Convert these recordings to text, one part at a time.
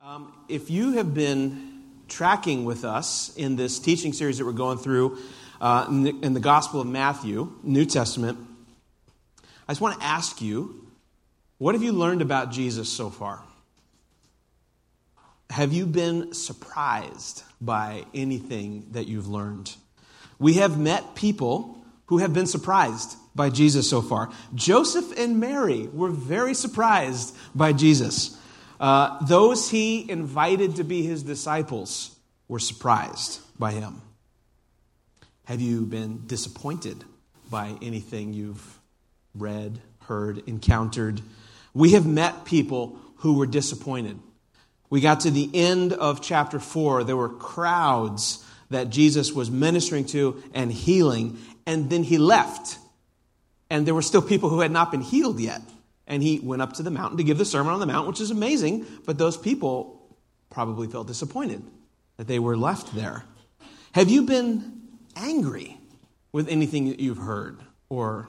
Um, if you have been tracking with us in this teaching series that we're going through uh, in, the, in the Gospel of Matthew, New Testament, I just want to ask you what have you learned about Jesus so far? Have you been surprised by anything that you've learned? We have met people who have been surprised by Jesus so far. Joseph and Mary were very surprised by Jesus. Uh, those he invited to be his disciples were surprised by him. Have you been disappointed by anything you've read, heard, encountered? We have met people who were disappointed. We got to the end of chapter 4. There were crowds that Jesus was ministering to and healing, and then he left. And there were still people who had not been healed yet and he went up to the mountain to give the Sermon on the Mount, which is amazing, but those people probably felt disappointed that they were left there. Have you been angry with anything that you've heard or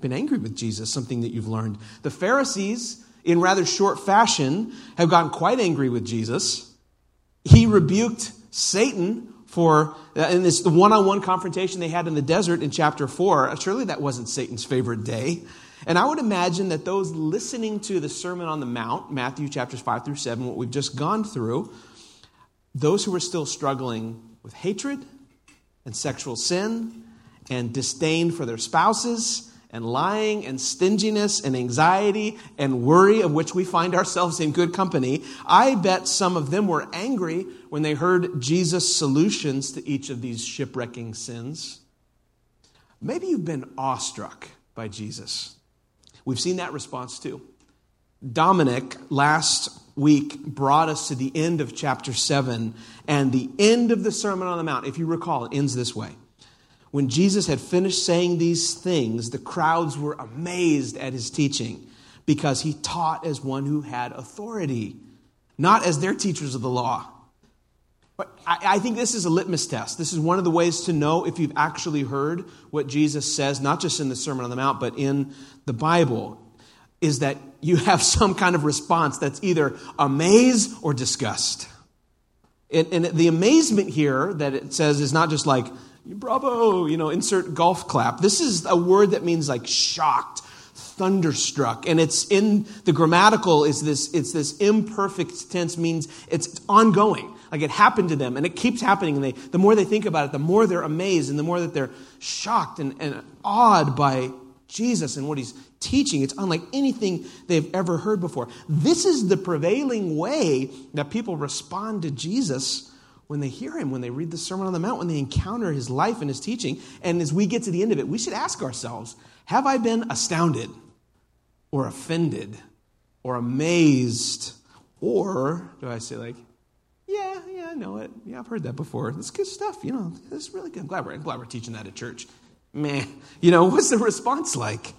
been angry with Jesus, something that you've learned? The Pharisees, in rather short fashion, have gotten quite angry with Jesus. He rebuked Satan for uh, in this one-on-one confrontation they had in the desert in chapter 4 surely that wasn't satan's favorite day and I would imagine that those listening to the Sermon on the Mount, Matthew chapters 5 through 7, what we've just gone through, those who are still struggling with hatred and sexual sin and disdain for their spouses and lying and stinginess and anxiety and worry, of which we find ourselves in good company, I bet some of them were angry when they heard Jesus' solutions to each of these shipwrecking sins. Maybe you've been awestruck by Jesus. We've seen that response too. Dominic last week brought us to the end of chapter 7 and the end of the Sermon on the Mount. If you recall, it ends this way. When Jesus had finished saying these things, the crowds were amazed at his teaching because he taught as one who had authority, not as their teachers of the law. But I, think this is a litmus test. This is one of the ways to know if you've actually heard what Jesus says, not just in the Sermon on the Mount, but in the Bible, is that you have some kind of response that's either amaze or disgust. And, and the amazement here that it says is not just like, bravo, you know, insert golf clap. This is a word that means like shocked, thunderstruck. And it's in the grammatical is this, it's this imperfect tense means it's ongoing. Like it happened to them and it keeps happening. And they, the more they think about it, the more they're amazed and the more that they're shocked and, and awed by Jesus and what he's teaching. It's unlike anything they've ever heard before. This is the prevailing way that people respond to Jesus when they hear him, when they read the Sermon on the Mount, when they encounter his life and his teaching. And as we get to the end of it, we should ask ourselves Have I been astounded or offended or amazed? Or do I say, like, I know it. Yeah, I've heard that before. That's good stuff. You know, that's really good. I'm glad we're, I'm glad we're teaching that at church. Man, you know, what's the response like?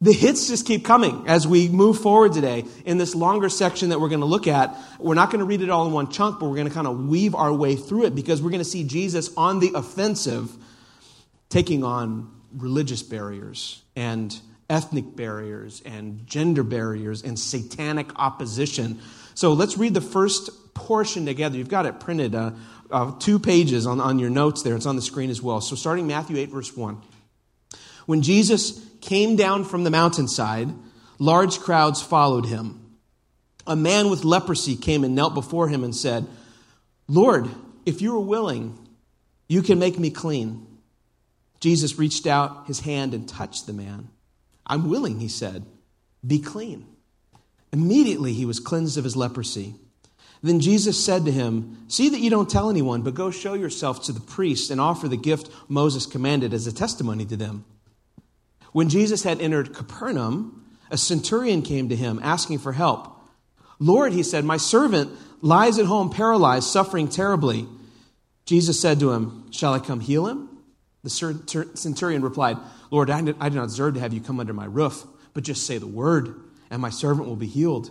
The hits just keep coming as we move forward today in this longer section that we're going to look at. We're not going to read it all in one chunk, but we're going to kind of weave our way through it because we're going to see Jesus on the offensive, taking on religious barriers and ethnic barriers and gender barriers and satanic opposition. So let's read the first portion together. You've got it printed, uh, uh, two pages on, on your notes there. It's on the screen as well. So, starting Matthew 8, verse 1. When Jesus came down from the mountainside, large crowds followed him. A man with leprosy came and knelt before him and said, Lord, if you are willing, you can make me clean. Jesus reached out his hand and touched the man. I'm willing, he said. Be clean. Immediately he was cleansed of his leprosy. Then Jesus said to him, See that you don't tell anyone, but go show yourself to the priests and offer the gift Moses commanded as a testimony to them. When Jesus had entered Capernaum, a centurion came to him asking for help. Lord, he said, my servant lies at home paralyzed, suffering terribly. Jesus said to him, Shall I come heal him? The centurion replied, Lord, I do not deserve to have you come under my roof, but just say the word, and my servant will be healed.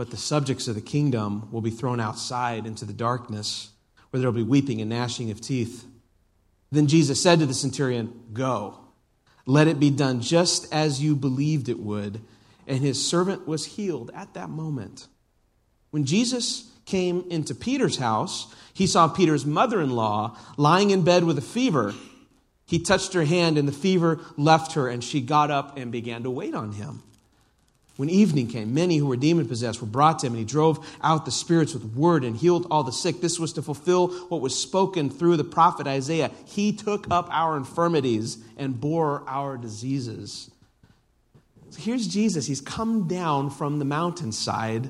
But the subjects of the kingdom will be thrown outside into the darkness, where there will be weeping and gnashing of teeth. Then Jesus said to the centurion, Go, let it be done just as you believed it would. And his servant was healed at that moment. When Jesus came into Peter's house, he saw Peter's mother in law lying in bed with a fever. He touched her hand, and the fever left her, and she got up and began to wait on him. When evening came, many who were demon possessed were brought to him, and he drove out the spirits with word and healed all the sick. This was to fulfill what was spoken through the prophet Isaiah. He took up our infirmities and bore our diseases. So here's Jesus. He's come down from the mountainside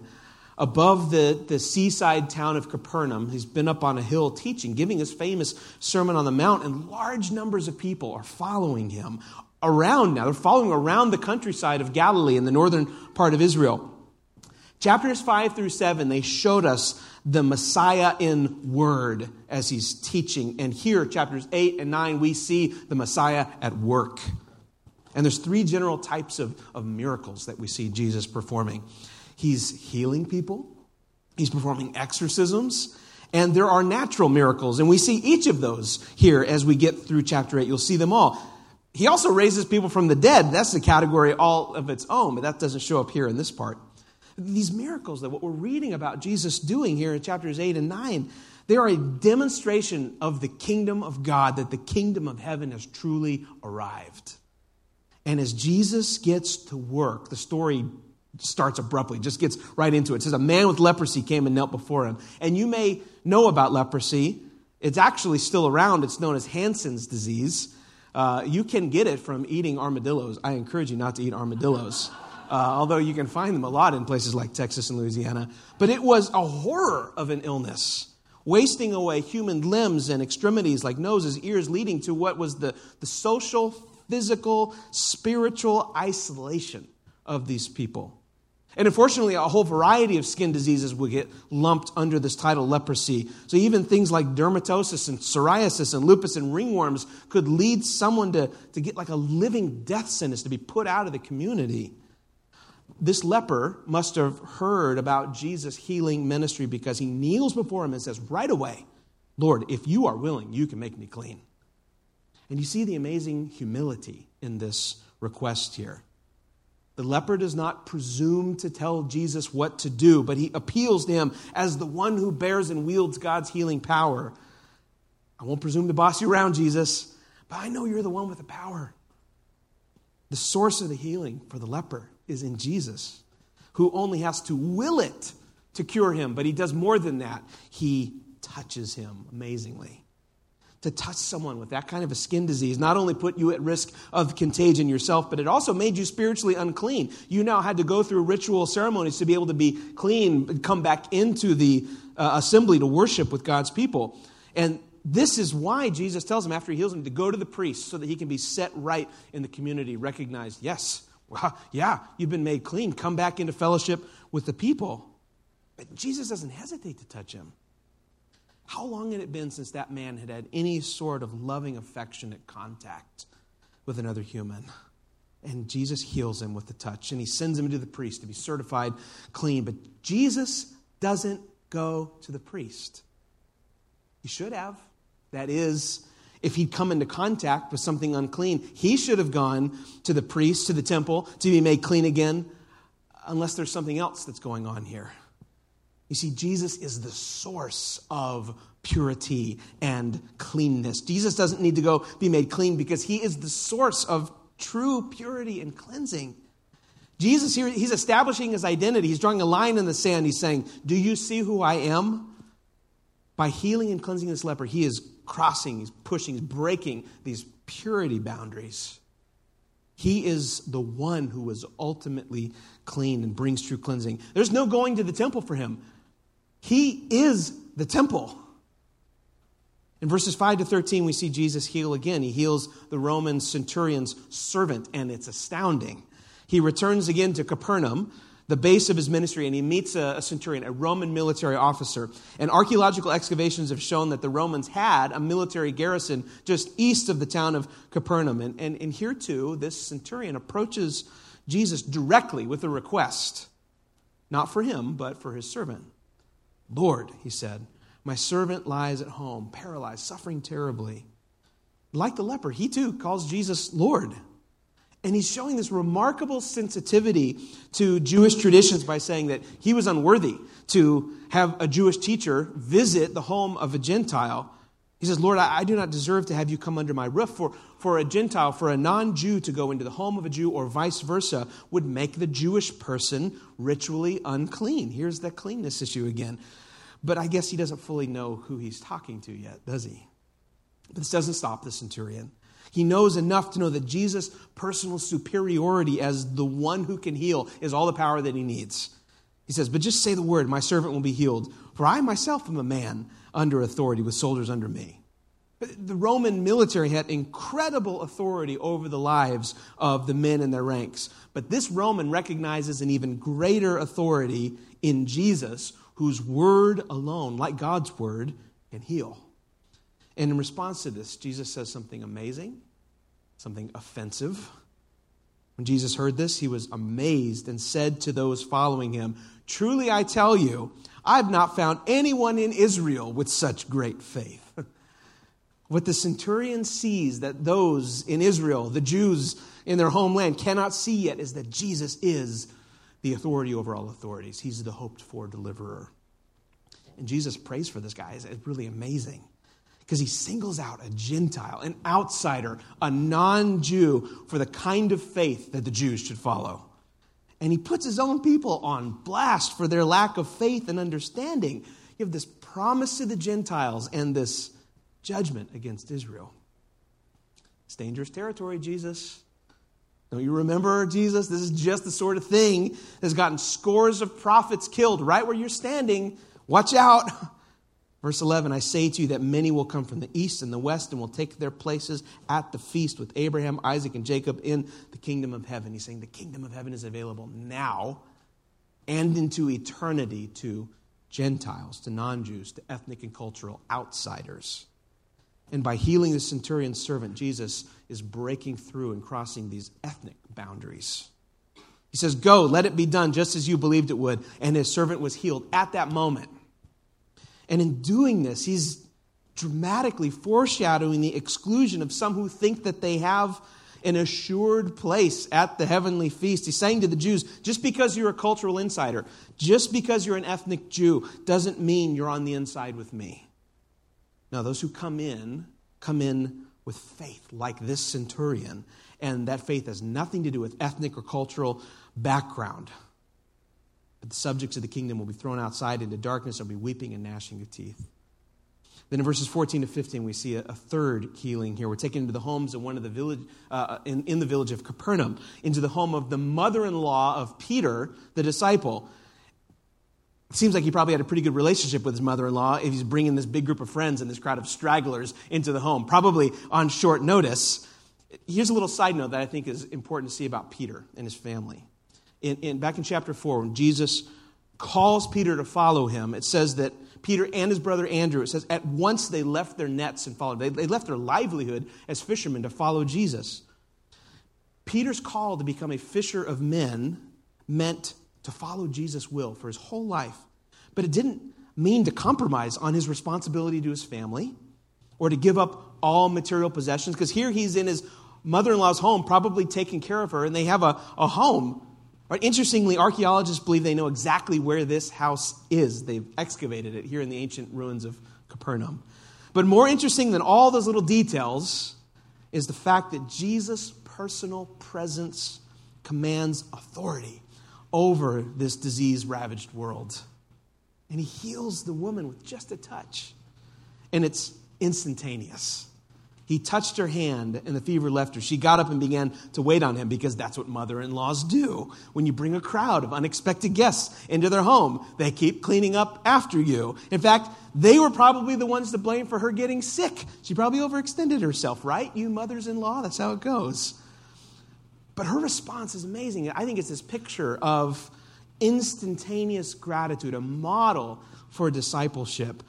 above the, the seaside town of Capernaum. He's been up on a hill teaching, giving his famous Sermon on the Mount, and large numbers of people are following him around now. They're following around the countryside of Galilee in the northern part of Israel. Chapters 5 through 7, they showed us the Messiah in word as he's teaching. And here, chapters 8 and 9, we see the Messiah at work. And there's three general types of, of miracles that we see Jesus performing. He's healing people, he's performing exorcisms, and there are natural miracles. And we see each of those here as we get through chapter 8. You'll see them all. He also raises people from the dead. That's a category all of its own, but that doesn't show up here in this part. These miracles, that what we're reading about Jesus doing here in chapters 8 and 9, they are a demonstration of the kingdom of God, that the kingdom of heaven has truly arrived. And as Jesus gets to work, the story starts abruptly, just gets right into it. It says, A man with leprosy came and knelt before him. And you may know about leprosy. It's actually still around. It's known as Hansen's disease. Uh, you can get it from eating armadillos. I encourage you not to eat armadillos, uh, although you can find them a lot in places like Texas and Louisiana. But it was a horror of an illness, wasting away human limbs and extremities like noses, ears, leading to what was the, the social, physical, spiritual isolation of these people. And unfortunately, a whole variety of skin diseases will get lumped under this title leprosy. So even things like dermatosis and psoriasis and lupus and ringworms could lead someone to, to get like a living death sentence to be put out of the community. This leper must have heard about Jesus' healing ministry because he kneels before him and says, Right away, Lord, if you are willing, you can make me clean. And you see the amazing humility in this request here. The leper does not presume to tell Jesus what to do, but he appeals to him as the one who bears and wields God's healing power. I won't presume to boss you around, Jesus, but I know you're the one with the power. The source of the healing for the leper is in Jesus, who only has to will it to cure him, but he does more than that. He touches him amazingly to touch someone with that kind of a skin disease not only put you at risk of contagion yourself, but it also made you spiritually unclean. You now had to go through ritual ceremonies to be able to be clean, come back into the uh, assembly to worship with God's people. And this is why Jesus tells him after he heals him to go to the priest so that he can be set right in the community, recognized, yes, well, yeah, you've been made clean. Come back into fellowship with the people. But Jesus doesn't hesitate to touch him. How long had it been since that man had had any sort of loving, affectionate contact with another human? And Jesus heals him with the touch, and he sends him to the priest to be certified clean. But Jesus doesn't go to the priest. He should have. That is, if he'd come into contact with something unclean, he should have gone to the priest, to the temple, to be made clean again, unless there's something else that's going on here. You see, Jesus is the source of purity and cleanness. Jesus doesn't need to go be made clean because he is the source of true purity and cleansing. Jesus here, he's establishing his identity. He's drawing a line in the sand. He's saying, Do you see who I am? By healing and cleansing this leper, he is crossing, he's pushing, he's breaking these purity boundaries. He is the one who was ultimately clean and brings true cleansing. There's no going to the temple for him. He is the temple. In verses 5 to 13, we see Jesus heal again. He heals the Roman centurion's servant, and it's astounding. He returns again to Capernaum. the base of his ministry, and he meets a, a, centurion, a Roman military officer. And archaeological excavations have shown that the Romans had a military garrison just east of the town of Capernaum. And, and, and here, too, this centurion approaches Jesus directly with a request, not for him, but for his servant. Lord, he said, my servant lies at home, paralyzed, suffering terribly. Like the leper, he too calls Jesus Lord. And he's showing this remarkable sensitivity to Jewish traditions by saying that he was unworthy to have a Jewish teacher visit the home of a Gentile. He says, Lord, I, do not deserve to have you come under my roof. For, for a Gentile, for a non Jew to go into the home of a Jew or vice versa would make the Jewish person ritually unclean. Here's that cleanness issue again. But I guess he doesn't fully know who he's talking to yet, does he? But this doesn't stop the centurion. He knows enough to know that Jesus' personal superiority as the one who can heal is all the power that he needs. He says, But just say the word, my servant will be healed. For I myself am a man under authority with soldiers under me. The Roman military had incredible authority over the lives of the men in their ranks. But this Roman recognizes an even greater authority in Jesus, whose word alone, like God's word, can heal. And in response to this, Jesus says something amazing, something offensive. When Jesus heard this, he was amazed and said to those following him, Truly I tell you, I've not found anyone in Israel with such great faith. what the centurion sees that those in Israel, the Jews in their homeland, cannot see yet is that Jesus is the authority over all authorities. He's the hoped for deliverer. And Jesus prays for this guy. It's really amazing because he singles out a Gentile, an outsider, a non Jew for the kind of faith that the Jews should follow. And he puts his own people on blast for their lack of faith and understanding. You have this promise to the Gentiles and this judgment against Israel. It's dangerous territory, Jesus. Don't you remember, Jesus? This is just the sort of thing that's gotten scores of prophets killed right where you're standing. Watch out. Verse 11 I say to you that many will come from the east and the west and will take their places at the feast with Abraham, Isaac, and Jacob in the kingdom of heaven. He's saying the kingdom of heaven is available now and into eternity to Gentiles, to non Jews, to ethnic and cultural outsiders. And by healing the centurion's servant, Jesus is breaking through and crossing these ethnic boundaries. He says, Go, let it be done just as you believed it would. And his servant was healed at that moment. And in doing this, he's dramatically foreshadowing the exclusion of some who think that they have an assured place at the heavenly feast. He's saying to the Jews, just because you're a cultural insider, just because you're an ethnic Jew, doesn't mean you're on the inside with me. Now, those who come in, come in with faith, like this centurion, and that faith has nothing to do with ethnic or cultural background. But the subjects of the kingdom will be thrown outside into darkness. There'll be weeping and gnashing of teeth. Then in verses 14 to 15, we see a, a third healing here. We're taken into the homes of one of the village, uh, in, in the village of Capernaum, into the home of the mother in law of Peter, the disciple. It seems like he probably had a pretty good relationship with his mother in law if he's bringing this big group of friends and this crowd of stragglers into the home, probably on short notice. Here's a little side note that I think is important to see about Peter and his family in, in, back in chapter 4, when Jesus calls Peter to follow him, it says that Peter and his brother Andrew, it says, at once they left their nets and followed. They, they left their livelihood as fishermen to follow Jesus. Peter's call to become a fisher of men meant to follow Jesus' will for his whole life. But it didn't mean to compromise on his responsibility to his family or to give up all material possessions, because here he's in his mother in law's home, probably taking care of her, and they have a, a home Right? Interestingly, archaeologists believe they know exactly where this house is. They've excavated it here in the ancient ruins of Capernaum. But more interesting than all those little details is the fact that Jesus' personal presence commands authority over this disease ravaged world. And he heals the woman with just a touch. And it's instantaneous. He touched her hand and the fever left her. She got up and began to wait on him because that's what mother in laws do. When you bring a crowd of unexpected guests into their home, they keep cleaning up after you. In fact, they were probably the ones to blame for her getting sick. She probably overextended herself, right? You mothers in law, that's how it goes. But her response is amazing. I think it's this picture of instantaneous gratitude, a model for discipleship.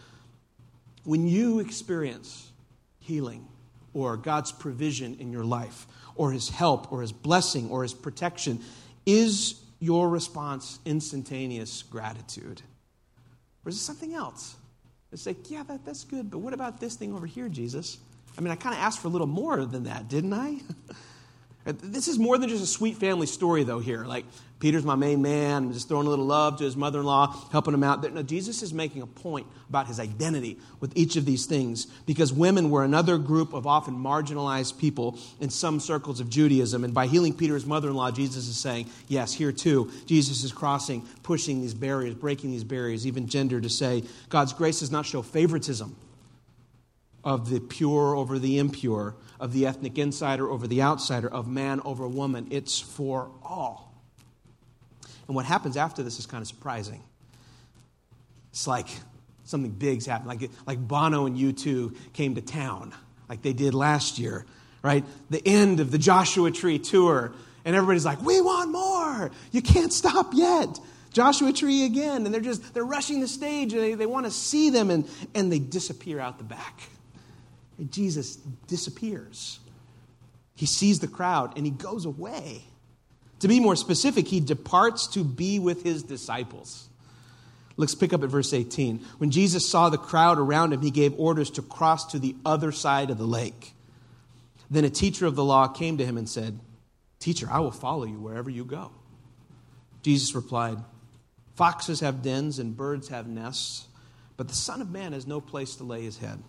When you experience healing or God's provision in your life, or His help, or His blessing, or His protection, is your response instantaneous gratitude? Or is it something else? It's like, yeah, that, that's good, but what about this thing over here, Jesus? I mean, I kind of asked for a little more than that, didn't I? Uh, this is more than just a sweet family story, though, here. Like, Peter's my main man, I'm just throwing a little love to his mother in law, helping him out. No, Jesus is making a point about his identity with each of these things because women were another group of often marginalized people in some circles of Judaism. And by healing Peter's mother in law, Jesus is saying, yes, here too, Jesus is crossing, pushing these barriers, breaking these barriers, even gender, to say God's grace does not show favoritism of the pure over the impure, of the ethnic insider over the outsider, of man over woman. It's for all. And what happens after this is kind of surprising. It's like something big's happened. Like, like Bono and U2 came to town, like they did last year, right? The end of the Joshua Tree tour. And everybody's like, we want more. You can't stop yet. Joshua Tree again. And they're just, they're rushing the stage and they, they want to see them and, and they disappear out the back. And Jesus disappears. He sees the crowd and he goes away. To be more specific, he departs to be with his disciples. Let's pick up at verse 18. When Jesus saw the crowd around him, he gave orders to cross to the other side of the lake. Then a teacher of the law came to him and said, Teacher, I will follow you wherever you go. Jesus replied, Foxes have dens and birds have nests, but the Son of Man has no place to lay his head.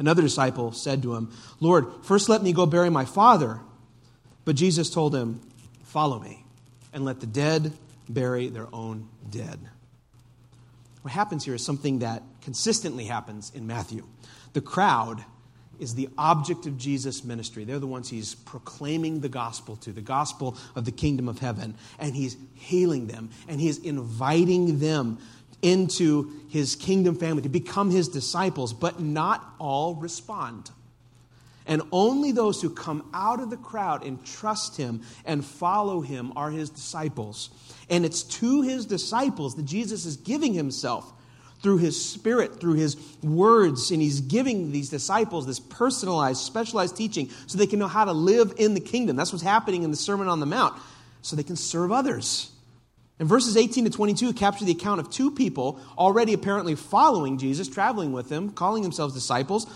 Another disciple said to him, Lord, first let me go bury my father. But Jesus told him, Follow me, and let the dead bury their own dead. What happens here is something that consistently happens in Matthew. The crowd is the object of Jesus' ministry. They're the ones he's proclaiming the gospel to, the gospel of the kingdom of heaven. And he's healing them, and he's inviting them into his kingdom family, to become his disciples, but not all respond. And only those who come out of the crowd and trust him and follow him are his disciples. And it's to his disciples that Jesus is giving himself through his spirit, through his words, and he's giving these disciples this personalized, specialized teaching so they can know how to live in the kingdom. That's what's happening in the Sermon on the Mount, so they can serve others. And verses 18 to 22 capture the account of two people already apparently following Jesus, traveling with him, calling themselves disciples,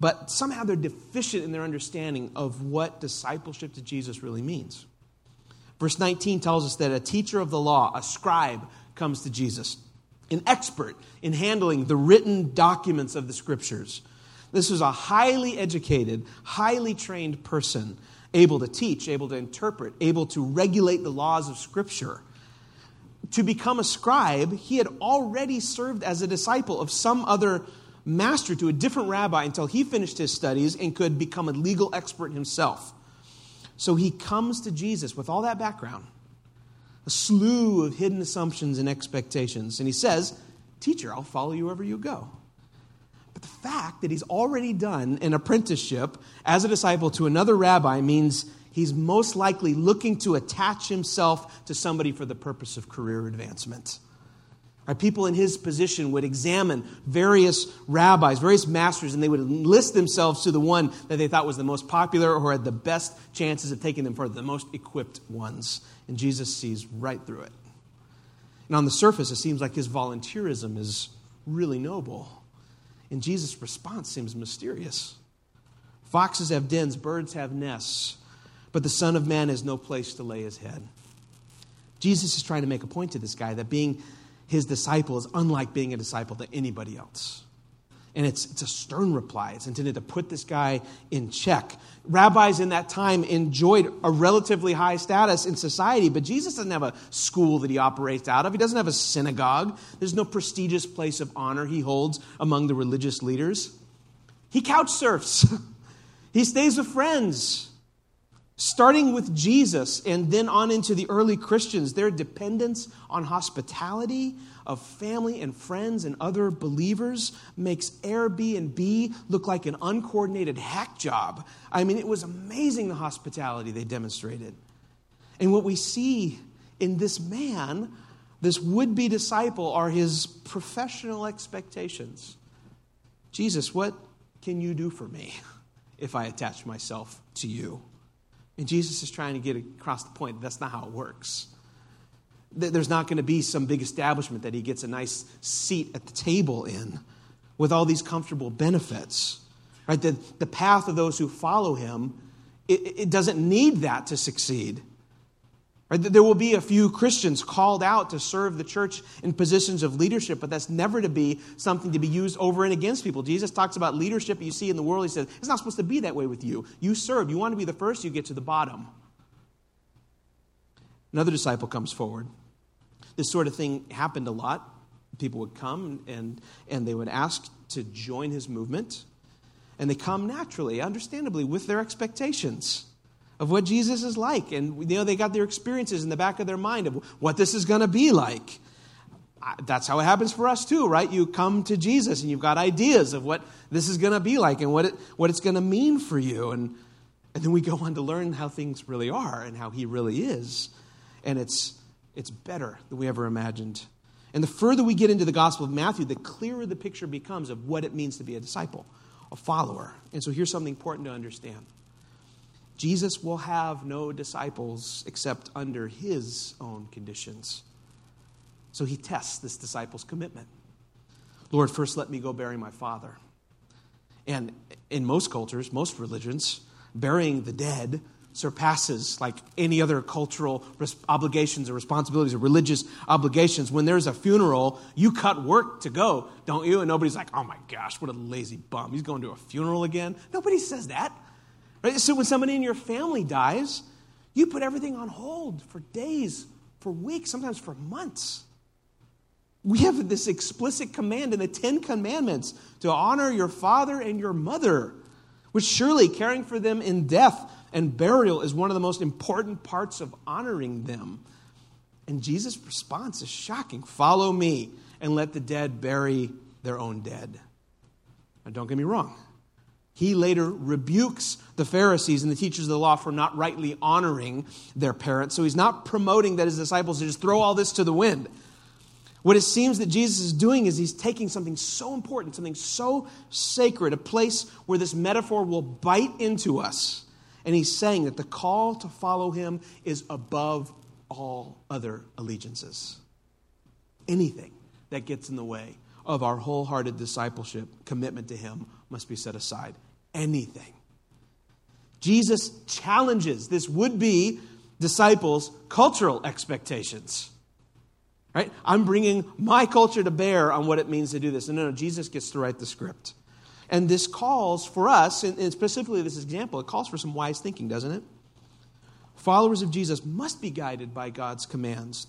but somehow they're deficient in their understanding of what discipleship to Jesus really means. Verse 19 tells us that a teacher of the law, a scribe, comes to Jesus, an expert in handling the written documents of the scriptures. This was a highly educated, highly trained person, able to teach, able to interpret, able to regulate the laws of scripture to become a scribe, he had already served as a disciple of some other master to a different rabbi until he finished his studies and could become a legal expert himself. So he comes to Jesus with all that background, a slew of hidden assumptions and expectations, and he says, Teacher, I'll follow you wherever you go. But the fact that he's already done an apprenticeship as a disciple to another rabbi means he's most likely looking to attach himself to somebody for the purpose of career advancement. Right, people in his position would examine various rabbis, various masters, and they would enlist themselves to the one that they thought was the most popular or had the best chances of taking them for the most equipped ones. And Jesus sees right through it. And on the surface, it seems like his volunteerism is really noble. And Jesus' response seems mysterious. Foxes have dens, birds have nests but the Son of Man has no place to lay his head. Jesus is trying to make a point to this guy that being his disciple is unlike being a disciple to anybody else. And it's, it's a stern reply. It's intended to put this guy in check. Rabbis in that time enjoyed a relatively high status in society, but Jesus doesn't have a school that he operates out of. He doesn't have a synagogue. There's no prestigious place of honor he holds among the religious leaders. He couch surfs, he stays with friends. Starting with Jesus and then on into the early Christians, their dependence on hospitality of family and friends and other believers makes Airbnb look like an uncoordinated hack job. I mean, it was amazing the hospitality they demonstrated. And what we see in this man this would be disciple are his professional expectations. Jesus, what can you do for me if I attach myself to you? And Jesus is trying to get across the point that that's not how it works. There's not going to be some big establishment that he gets a nice seat at the table in with all these comfortable benefits. Right? The, the path of those who follow him, it, it doesn't need that to succeed. Right? There will be a few Christians called out to serve the church in positions of leadership, but that's never to be something to be used over and against people. Jesus talks about leadership you see in the world. He says, it's not supposed to be that way with you. You serve. You want to be the first, you get to the bottom. Another disciple comes forward. This sort of thing happened a lot. People would come and, and they would ask to join his movement. And they come naturally, understandably, with their expectations of what Jesus is like. And you know, they got their experiences in the back of their mind of what this is going to be like. That's how it happens for us too, right? You come to Jesus and you've got ideas of what this is going to be like and what, it, what it's going to mean for you. And, and then we go on to learn how things really are and how He really is. And it's, it's better than we ever imagined. And the further we get into the Gospel of Matthew, the clearer the picture becomes of what it means to be a disciple, a follower. And so here's something important to understand Jesus will have no disciples except under his own conditions. So he tests this disciple's commitment. Lord, first let me go bury my father. And in most cultures, most religions, burying the dead surpasses like any other cultural obligations or responsibilities or religious obligations. When there's a funeral, you cut work to go, don't you? And nobody's like, oh my gosh, what a lazy bum. He's going to a funeral again. Nobody says that. Right? So when somebody in your family dies, you put everything on hold for days, for weeks, sometimes for months. We have this explicit command in the Ten Commandments to honor your father and your mother, which surely caring for them in death and burial is one of the most important parts of honoring them. And Jesus' response is shocking Follow me and let the dead bury their own dead. Now, don't get me wrong. He later rebukes the Pharisees and the teachers of the law for not rightly honoring their parents. So he's not promoting that his disciples just throw all this to the wind. What it seems that Jesus is doing is he's taking something so important, something so sacred, a place where this metaphor will bite into us. And he's saying that the call to follow him is above all other allegiances. Anything that gets in the way of our wholehearted discipleship, commitment to him, must be set aside anything. Jesus challenges this would be disciples' cultural expectations. Right? I'm bringing my culture to bear on what it means to do this. And no, no, Jesus gets to write the script. And this calls for us, and specifically this example, it calls for some wise thinking, doesn't it? Followers of Jesus must be guided by God's commands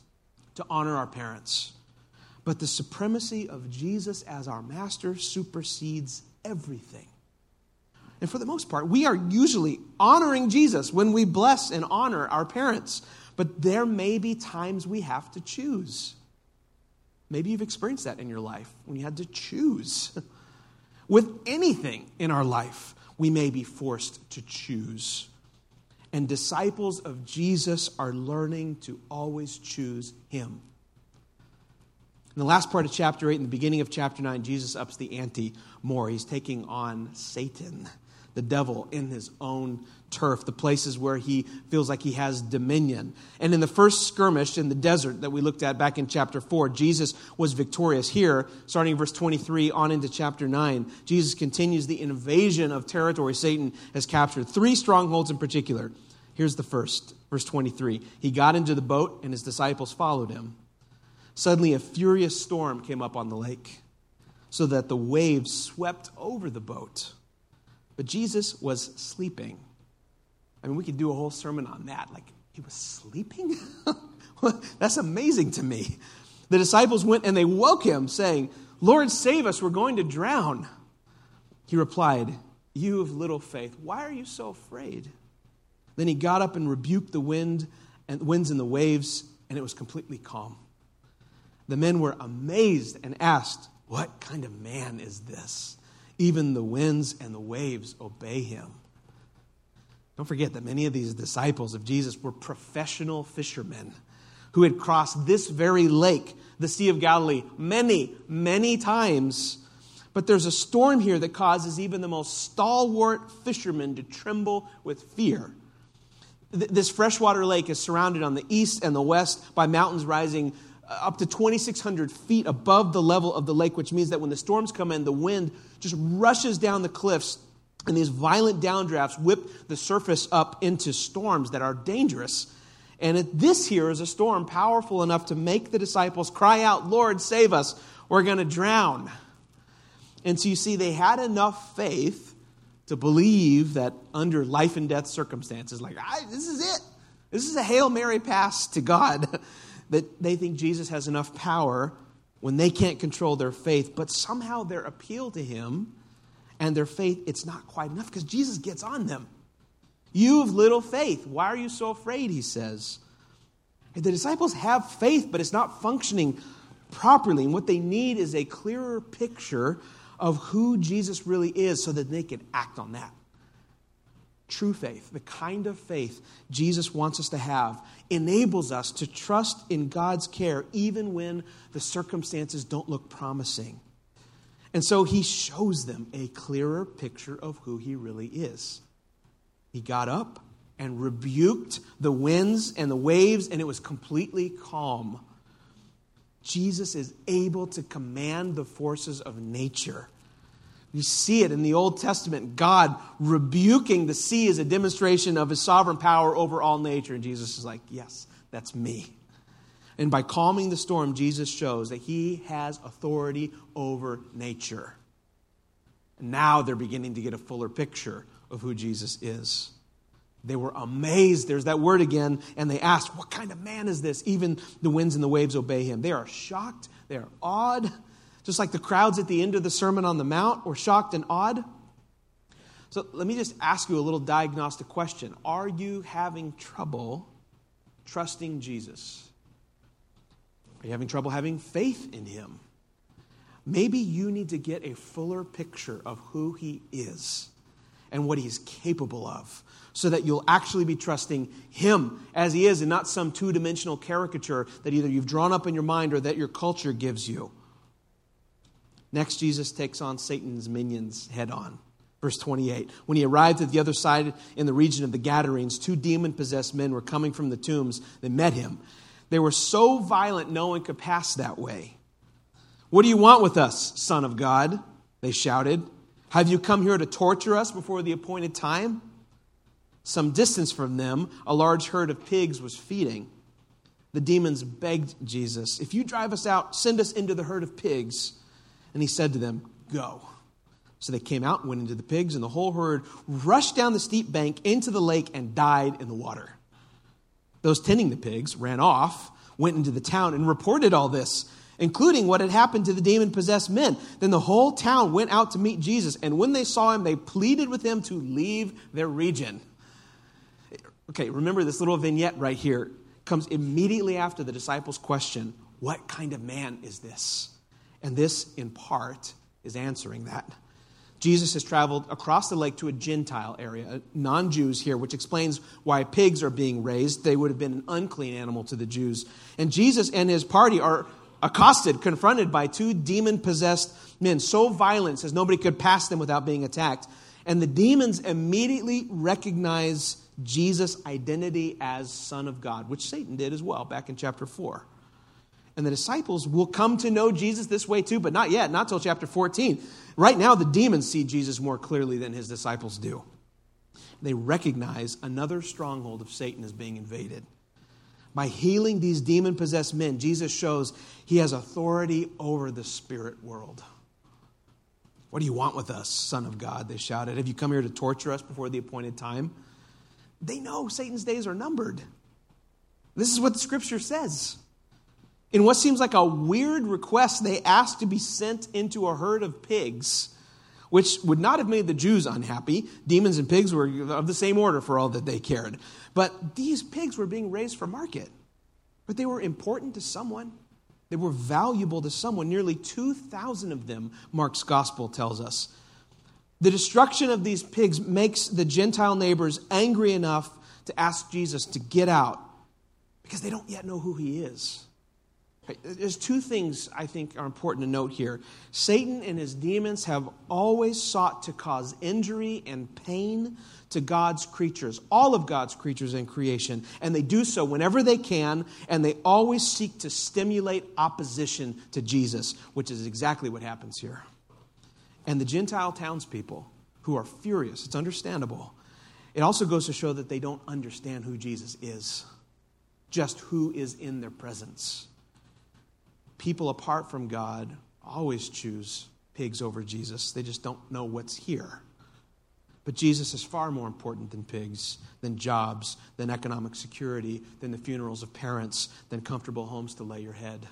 to honor our parents. But the supremacy of Jesus as our master supersedes everything. And for the most part, we are usually honoring Jesus when we bless and honor our parents. But there may be times we have to choose. Maybe you've experienced that in your life when you had to choose. With anything in our life, we may be forced to choose. And disciples of Jesus are learning to always choose Him. In the last part of chapter 8, in the beginning of chapter 9, Jesus ups the ante more. He's taking on Satan the devil in his own turf, the places where he feels like he has dominion. And in the first skirmish in the desert that we looked at back in chapter 4, Jesus was victorious. Here, starting in verse 23 on into chapter 9, Jesus continues the invasion of territory Satan has captured. Three strongholds in particular. Here's the first, verse 23. He got into the boat, and his disciples followed him. Suddenly, a furious storm came up on the lake, so that the waves swept over the boat but Jesus was sleeping. I mean, we could do a whole sermon on that. Like, he was sleeping? That's amazing to me. The disciples went and they woke him, saying, Lord, save us, we're going to drown. He replied, You of little faith, why are you so afraid? Then he got up and rebuked the wind and winds and the waves, and it was completely calm. The men were amazed and asked, What kind of man is this? Even the winds and the waves obey him. Don't forget that many of these disciples of Jesus were professional fishermen who had crossed this very lake, the Sea of Galilee, many, many times. But there's a storm here that causes even the most stalwart fishermen to tremble with fear. This freshwater lake is surrounded on the east and the west by mountains rising up to 2,600 feet above the level of the lake, which means that when the storms come in, the wind just rushes down the cliffs, and these violent downdrafts whip the surface up into storms that are dangerous. And this here is a storm powerful enough to make the disciples cry out, Lord, save us, we're going to drown. And so you see, they had enough faith to believe that under life and death circumstances, like, this is it. This is a Hail Mary pass to God, that they think Jesus has enough power when they can't control their faith, but somehow their appeal to Him and their faith, it's not quite enough because Jesus gets on them. You have little faith. Why are you so afraid? He says. The disciples have faith, but it's not functioning properly. And what they need is a clearer picture of who Jesus really is so that they can act on that. True faith, the kind of faith Jesus wants us to have, enables us to trust in God's care even when the circumstances don't look promising. And so he shows them a clearer picture of who he really is. He got up and rebuked the winds and the waves, and it was completely calm. Jesus is able to command the forces of nature. You see it in the Old Testament. God rebuking the sea as a demonstration of his sovereign power over all nature. And Jesus is like, Yes, that's me. And by calming the storm, Jesus shows that he has authority over nature. And now they're beginning to get a fuller picture of who Jesus is. They were amazed. There's that word again. And they asked, What kind of man is this? Even the winds and the waves obey him. They are shocked. They are awed. Just like the crowds at the end of the Sermon on the Mount were shocked and awed. So let me just ask you a little diagnostic question Are you having trouble trusting Jesus? Are you having trouble having faith in him? Maybe you need to get a fuller picture of who he is and what he's capable of so that you'll actually be trusting him as he is and not some two dimensional caricature that either you've drawn up in your mind or that your culture gives you. Next, Jesus takes on Satan's minions head on. Verse 28 When he arrived at the other side in the region of the Gadarenes, two demon possessed men were coming from the tombs. They met him. They were so violent, no one could pass that way. What do you want with us, Son of God? They shouted. Have you come here to torture us before the appointed time? Some distance from them, a large herd of pigs was feeding. The demons begged Jesus, If you drive us out, send us into the herd of pigs. And he said to them, Go. So they came out and went into the pigs, and the whole herd rushed down the steep bank into the lake and died in the water. Those tending the pigs ran off, went into the town, and reported all this including what had happened to the demon possessed men. Then the whole town went out to meet Jesus, and when they saw him, they pleaded with him to leave their region. Okay, remember this little vignette right here comes immediately after the disciples' question, What kind of man is this? And this, in part, is answering that. Jesus has traveled across the lake to a Gentile area, non Jews here, which explains why pigs are being raised. They would have been an unclean animal to the Jews. And Jesus and his party are accosted, confronted by two demon possessed men, so violent as nobody could pass them without being attacked. And the demons immediately recognize Jesus' identity as Son of God, which Satan did as well back in chapter 4. And the disciples will come to know Jesus this way too, but not yet, not till chapter 14. Right now, the demons see Jesus more clearly than his disciples do. They recognize another stronghold of Satan is being invaded. By healing these demon possessed men, Jesus shows he has authority over the spirit world. What do you want with us, Son of God? They shouted. Have you come here to torture us before the appointed time? They know Satan's days are numbered. This is what the scripture says. In what seems like a weird request, they asked to be sent into a herd of pigs, which would not have made the Jews unhappy. Demons and pigs were of the same order for all that they cared. But these pigs were being raised for market. But they were important to someone. They were valuable to someone. Nearly 2,000 of them, Mark's gospel tells us. The destruction of these pigs makes the Gentile neighbors angry enough to ask Jesus to get out because they don't yet know who he is. There's two things I think are important to note here. Satan and his demons have always sought to cause injury and pain to God's creatures, all of God's creatures in creation, and they do so whenever they can, and they always seek to stimulate opposition to Jesus, which is exactly what happens here. And the Gentile townspeople, who are furious, it's understandable. It also goes to show that they don't understand who Jesus is, just who is in their presence. People apart from God always choose pigs over Jesus, they just don't know what's here. But Jesus is far more important than pigs, than jobs, than economic security, than the funerals of parents, than comfortable homes to lay your head.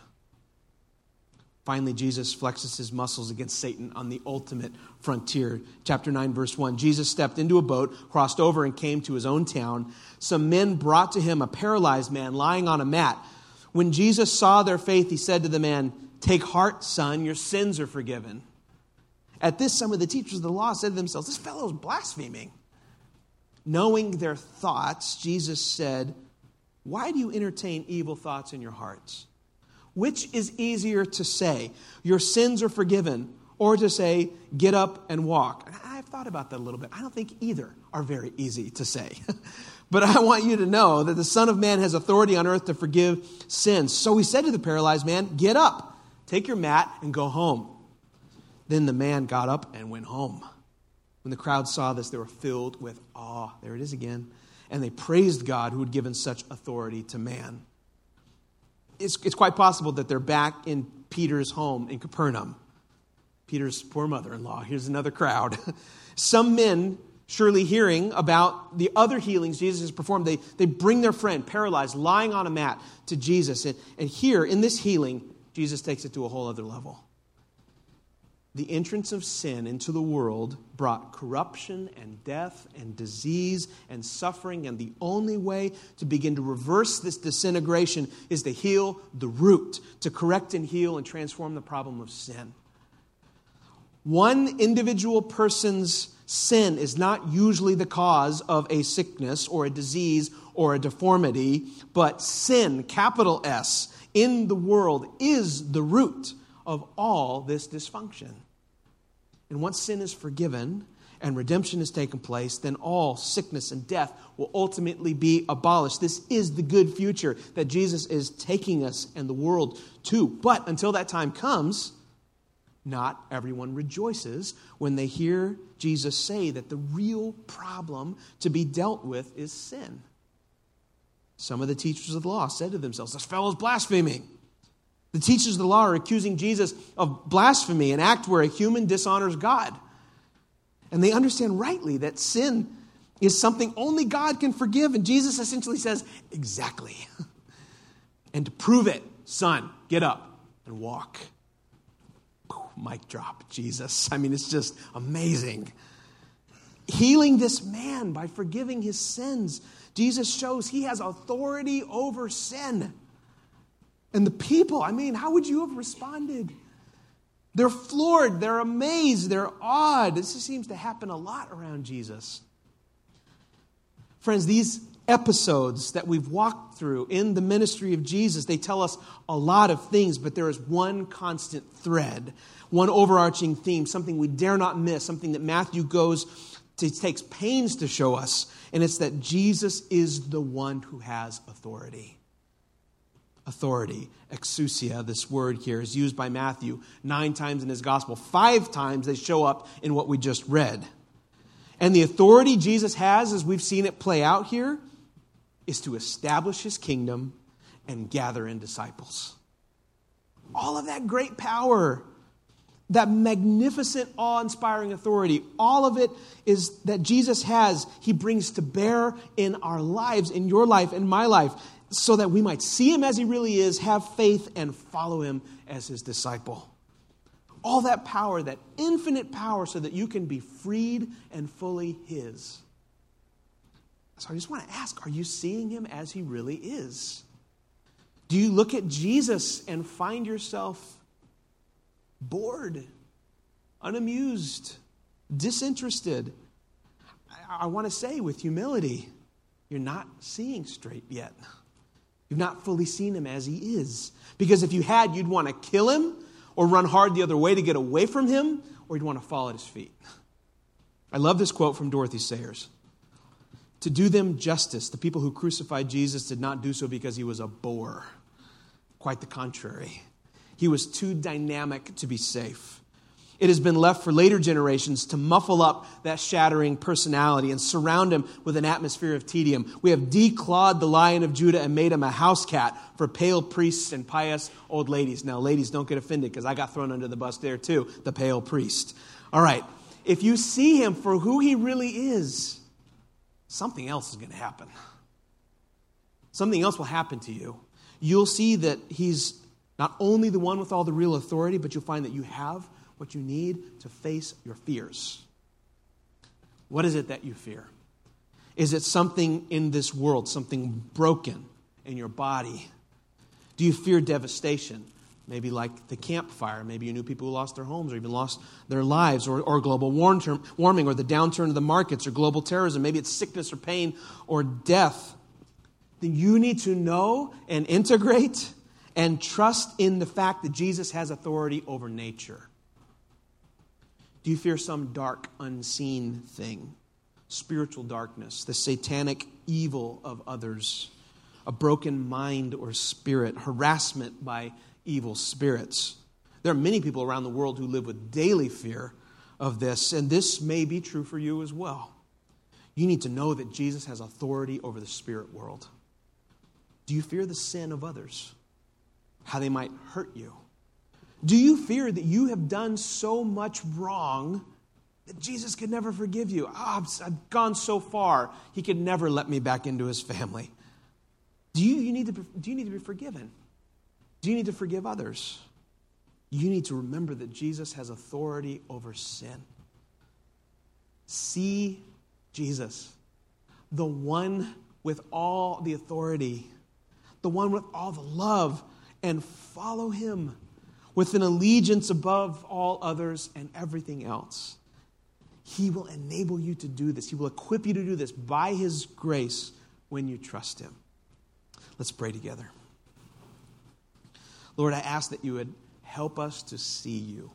Finally, Jesus flexes his muscles against Satan on the ultimate frontier. Chapter 9, verse 1. Jesus stepped into a boat, crossed over, and came to his own town. Some men brought to him a paralyzed man lying on a mat. When Jesus saw their faith, he said to the man, Take heart, son, your sins are forgiven. At this, some of the teachers of the law said to themselves, This fellow is blaspheming. Knowing their thoughts, Jesus said, Why do you entertain evil thoughts in your hearts? Which is easier to say, Your sins are forgiven, or to say, Get up and walk? I've thought about that a little bit. I don't think either are very easy to say. but I want you to know that the Son of Man has authority on earth to forgive sins. So he said to the paralyzed man, Get up, take your mat, and go home. Then the man got up and went home. When the crowd saw this, they were filled with awe. There it is again. And they praised God who had given such authority to man. It's, it's quite possible that they're back in Peter's home in Capernaum. Peter's poor mother in law. Here's another crowd. Some men, surely hearing about the other healings Jesus has performed, they, they bring their friend, paralyzed, lying on a mat, to Jesus. And, and here, in this healing, Jesus takes it to a whole other level the entrance of sin into the world brought corruption and death and disease and suffering, and the only way to begin to reverse this disintegration is to heal the root, to correct and heal and transform the problem of sin. One individual person's sin is not usually the cause of a sickness or a disease or a deformity, but sin, capital S, in the world is the root of all this dysfunction. And once sin is forgiven and redemption has taken place, then all sickness and death will ultimately be abolished. This is the good future that Jesus is taking us and the world to. But until that time comes, not everyone rejoices when they hear Jesus say that the real problem to be dealt with is sin. Some of the teachers of the law said to themselves, This fellow's blaspheming. The teachers of the law are accusing Jesus of blasphemy, an act where a human dishonors God. And they understand rightly that sin is something only God can forgive. And Jesus essentially says, Exactly. and to prove it, son, get up and walk. Mic drop, Jesus. I mean, it's just amazing. Healing this man by forgiving his sins, Jesus shows he has authority over sin. And the people, I mean, how would you have responded? They're floored, they're amazed, they're awed. This seems to happen a lot around Jesus. Friends, these episodes that we've walked through in the ministry of Jesus, they tell us a lot of things, but there is one constant thread, one overarching theme, something we dare not miss, something that Matthew goes to, takes pains to show us, and it's that Jesus is the one who has authority authority. Exousia, this word here, is used by Matthew nine times in his gospel. Five times they show up in what we just read. And the authority Jesus has, as we've seen it play out here, is to establish his kingdom and gather in disciples. All of that great power, that magnificent, awe inspiring authority, all of it is that Jesus has, he brings to bear in our lives, in your life, in my life so that we might see him as he really is, have faith, and follow him as his disciple. All that power, that infinite power, so that you can be freed and fully his. So I just want to ask are you seeing him as he really is? Do you look at Jesus and find yourself bored, unamused, disinterested? I, want to say with humility, you're not seeing straight yet. You've not fully seen him as he is. Because if you had, you'd want to kill him or run hard the other way to get away from him, or you'd want to fall at his feet. I love this quote from Dorothy Sayers. To do them justice, the people who crucified Jesus did not do so because he was a bore. Quite the contrary. He was too dynamic to be safe. It has been left for later generations to muffle up that shattering personality and surround him with an atmosphere of tedium. We have declawed the lion of Judah and made him a house cat for pale priests and pious old ladies. Now, ladies, don't get offended because I got thrown under the bus there too, the pale priest. All right, if you see him for who he really is, something else is going to happen. Something else will happen to you. You'll see that he's not only the one with all the real authority, but you'll find that you have what you need to face your fears. What is it that you fear? Is it something in this world, something broken in your body? Do you fear devastation? Maybe like the Camp Fire. Maybe you knew people who lost their homes or even lost their lives, or, or global warming, or the downturn of the markets, or global terrorism. Maybe it's sickness or pain or death. Then you need to know and integrate and trust in the fact that Jesus has authority over nature. Do you fear some dark, unseen thing? Spiritual darkness, the satanic evil of others, a broken mind or spirit, harassment by evil spirits. There are many people around the world who live with daily fear of this, and this may be true for you as well. You need to know that Jesus has authority over the spirit world. Do you fear the sin of others? How they might hurt you? Do you fear that you have done so much wrong that Jesus could never forgive you? Oh, I've gone so far, he could never let me back into his family. Do you, you need to, do you need to be forgiven? Do you need to forgive others? You need to remember that Jesus has authority over sin. See Jesus, the one with all the authority, the one with all the love, and follow him with an allegiance above all others and everything else. He will enable you to do this. He will equip you to do this by His grace when you trust Him. Let's pray together. Lord, I ask that you would help us to see you.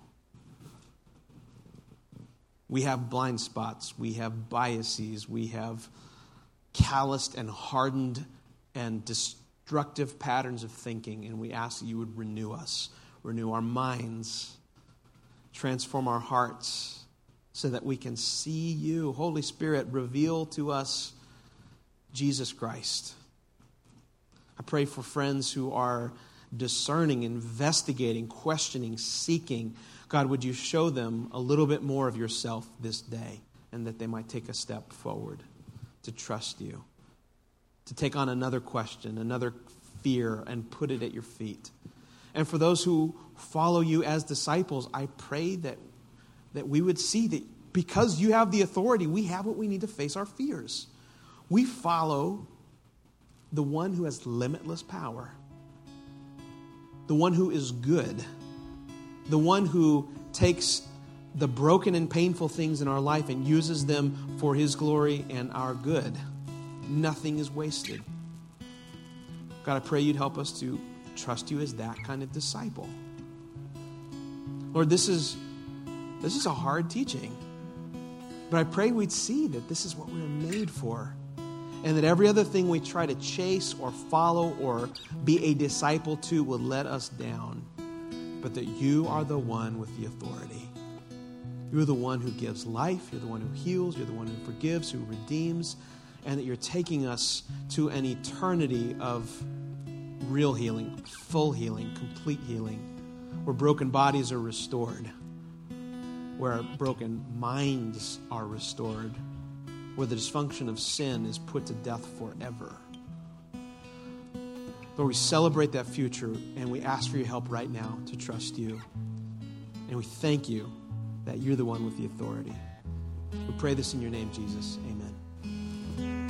We have blind spots, we have biases, we have calloused and hardened and destructive patterns of thinking, and we ask that you would renew us renew our minds, transform our hearts so that we can see you. Holy Spirit, reveal to us Jesus Christ. I pray for friends who are discerning, investigating, questioning, seeking. God, would you show them a little bit more of yourself this day and that they might take a step forward to trust you, to take on another question, another fear, and put it at your feet. And for those who follow you as disciples, I pray that, that we would see that because you have the authority, we have what we need to face our fears. We follow the one who has limitless power, the one who is good, the one who takes the broken and painful things in our life and uses them for his glory and our good. Nothing is wasted. God, I pray you'd help us to trust you as that kind of disciple. Lord, this is this is a hard teaching. But I pray we'd see that this is what we are made for. And that every other thing we try to chase or follow or be a disciple to will let us down. But that you are the one with the authority. You're the one who gives life. You're the one who heals. You're the one who forgives, who redeems. And that you're taking us to an eternity of real healing, full healing, complete healing, where broken bodies are restored, where broken minds are restored, where the dysfunction of sin is put to death forever. Lord, we celebrate that future and we ask for your help right now to trust you. And we thank you that you're the one with the authority. We pray this in your name, Jesus. Amen.